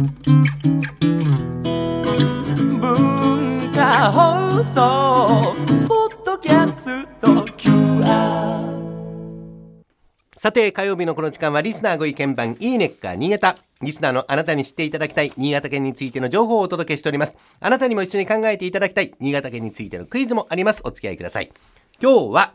文化放送ポッドキャスト QR さて火曜日のこの時間はリスナーご意見番いいねっか新潟リスナーのあなたに知っていただきたい新潟県についての情報をお届けしております。あなたにも一緒に考えていただきたい新潟県についてのクイズもあります。お付き合いください。今日は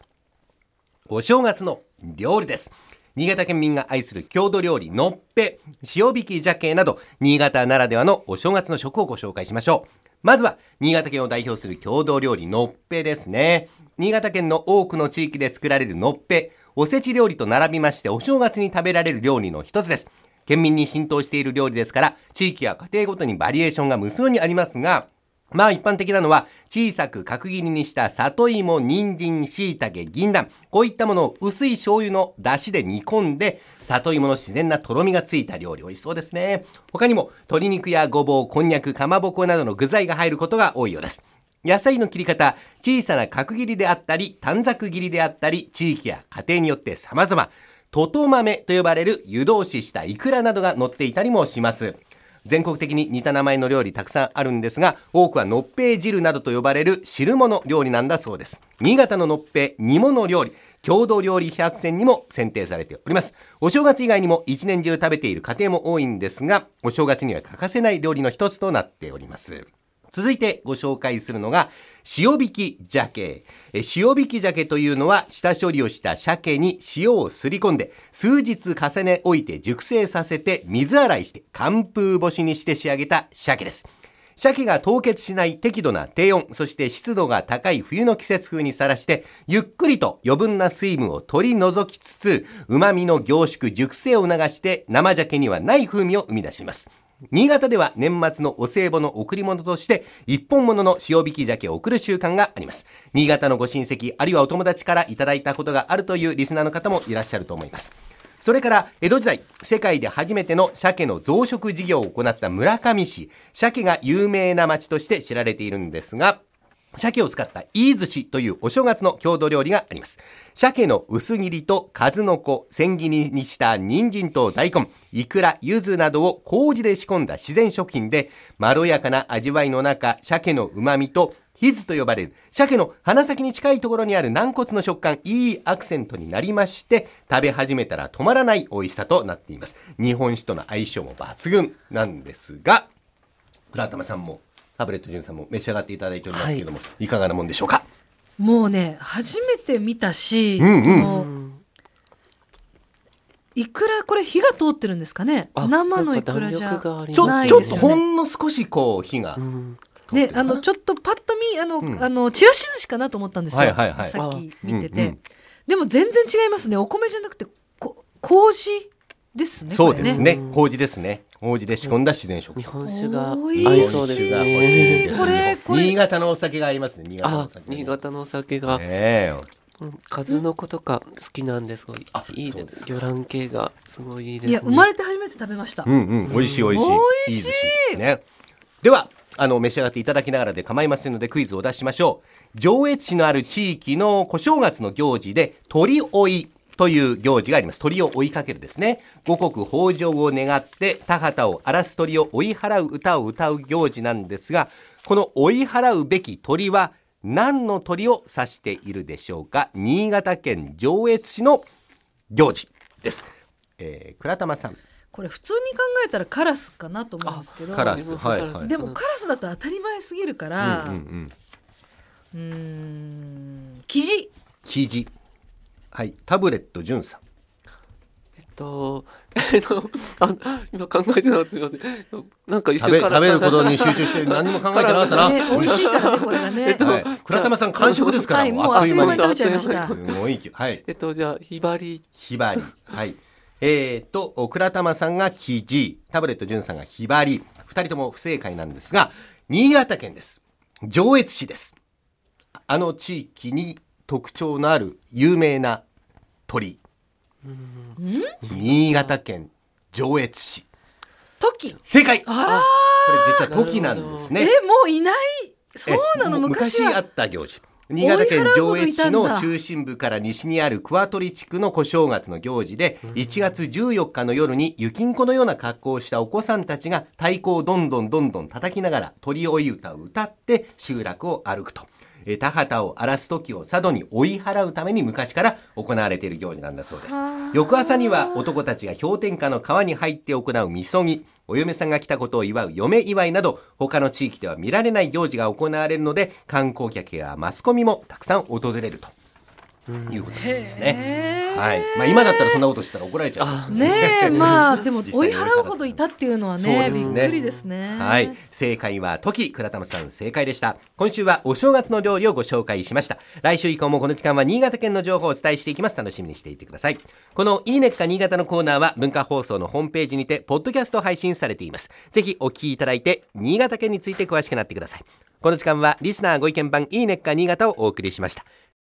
お正月の料理です。新潟県民が愛する郷土料理のっぺ塩引き鮭など新潟ならではのお正月の食をご紹介しましょう。まずは新潟県を代表する郷土料理のっぺですね。新潟県の多くの地域で作られるのっぺおせち料理と並びましてお正月に食べられる料理の一つです。県民に浸透している料理ですから地域や家庭ごとにバリエーションが無数にありますがまあ一般的なのは小さく角切りにした里芋、人参、椎茸、銀杏。こういったものを薄い醤油の出汁で煮込んで里芋の自然なとろみがついた料理。美味しそうですね。他にも鶏肉やごぼう、こんにゃく、かまぼこなどの具材が入ることが多いようです。野菜の切り方小さな角切りであったり短冊切りであったり地域や家庭によって様々。とと豆と呼ばれる湯通ししたイクラなどが乗っていたりもします。全国的に似た名前の料理たくさんあるんですが多くはのっぺい汁などと呼ばれる汁物料理なんだそうです。新潟ののっぺい煮物料理郷土料理百選にも選定されております。お正月以外にも一年中食べている家庭も多いんですがお正月には欠かせない料理の一つとなっております。続いてご紹介するのが塩引き鮭塩引き鮭というのは下処理をした鮭に塩をすり込んで数日重ね置いて熟成させて水洗いして寒風干しにして仕上げた鮭です鮭が凍結しない適度な低温、そして湿度が高い冬の季節風にさらして、ゆっくりと余分な水分を取り除きつつ、旨味の凝縮、熟成を促して、生鮭にはない風味を生み出します。新潟では年末のお歳暮の贈り物として一本物の塩引き鮭を贈る習慣があります。新潟のご親戚あるいはお友達からいただいたことがあるというリスナーの方もいらっしゃると思います。それから江戸時代世界で初めての鮭の増殖事業を行った村上市。鮭が有名な町として知られているんですが鮭を使ったいい寿司というお正月の郷土料理があります。鮭の薄切りと数の子、千切りにした人参と大根、イクラ、柚子などを麹で仕込んだ自然食品で、まろやかな味わいの中、鮭の旨味とヒズと呼ばれる鮭の鼻先に近いところにある軟骨の食感いいアクセントになりまして食べ始めたら止まらない美味しさとなっています日本酒との相性も抜群なんですが倉玉さんもタブレット潤さんも召し上がっていただいておりますけども、い、かがなもんでしょうか？もうね初めて見たし、うんうん。いくらこれ火が通ってるんですかね？あ生のいくらじゃなんか弾力がありちょ,、っですよね。とほんの少しこう火が、うんねあのちょっとパッと見あの、うん。あのちらし寿司かなと思ったんですよ、はいはいはい。さっき見てて、うんうん。でも全然違いますね。お米じゃなくてこ麹ですねそうですね。うん麹ですね麹で仕込んだ自然食。日品、本酒が合おい。いそうですねこれこれ。新潟のお酒が合いますね。新潟のおあ酒、ね、新潟のお酒が、ねえ。うん数の子とか好きなんですごい。あいいで魚卵系がすごいいいです、ね、いや生まれて初めて食べました、うんうん。美味しい美味しい。美味しいね。ではあの召し上がっていただきながらで構いませんのでクイズを出しましょう。上越市のある地域の小正月の行事で鳥追いという行事があります。鳥を追いかけるですね。五穀豊穣を願って田畑を荒らす鳥を追い払う歌を歌う行事なんですがこの追い払うべき鳥は何の鳥を指しているでしょうか。新潟県上越市の行事です、えー、倉玉さん。これ普通に考えたらカラスかなと思うんですけどカラス。はいはい。でもカラスだと当たり前すぎるからうんうんうん。うーん生地生地はいタブレットじゅんさん。えっとえっとあ今考えてなかったすみません。なんか一食べ瞬食べることに集中して何も考えてなかったな、ね美味しいからねこれがね。はい、倉玉さん完食ですから、はいもうあっという間に食べちゃいました。すごい勢いはい。えっとじゃあひばり。ひばり。はい。えー、と倉玉さんが生地タブレットじゅんさんがひばり。二人とも不正解なんですが新潟県です。上越市です。あの地域に特徴のある有名な鳥。新潟県上越市。時正解。これ実は時なんですね。えもういない。そうなの？昔は。あった行事。新潟県上越市の中心部から西にある桑取地区の小正月の行事で1月14日の夜に雪んこのような格好をしたお子さんたちが太鼓をどんどんどんどん叩きながら鳥追い歌を歌って集落を歩くと。えー田畑を荒らす時を佐渡に追い払うために昔から行われている行事なんだそうです。翌朝には男たちが氷点下の川に入って行うみそぎお嫁さんが来たことを祝う嫁祝いなど他の地域では見られない行事が行われるので観光客やマスコミもたくさん訪れるということなんですね。はい、まあ今だったらそんなことしたら怒られちゃう。あねえまあでも 追いに払うほどいたっていうのはねねびっくりですねはい。正解は、時倉玉さん正解でした。今週はお正月の料理をご紹介しました。来週以降もこの時間は新潟県の情報をお伝えしていきます。楽しみにしていてください。このいいねっか新潟のコーナーは文化放送のホームページにて、ポッドキャスト配信されています。ぜひお聞きいただいて、新潟県について詳しくなってください。この時間はリスナーご意見番いいねっか新潟をお送りしました。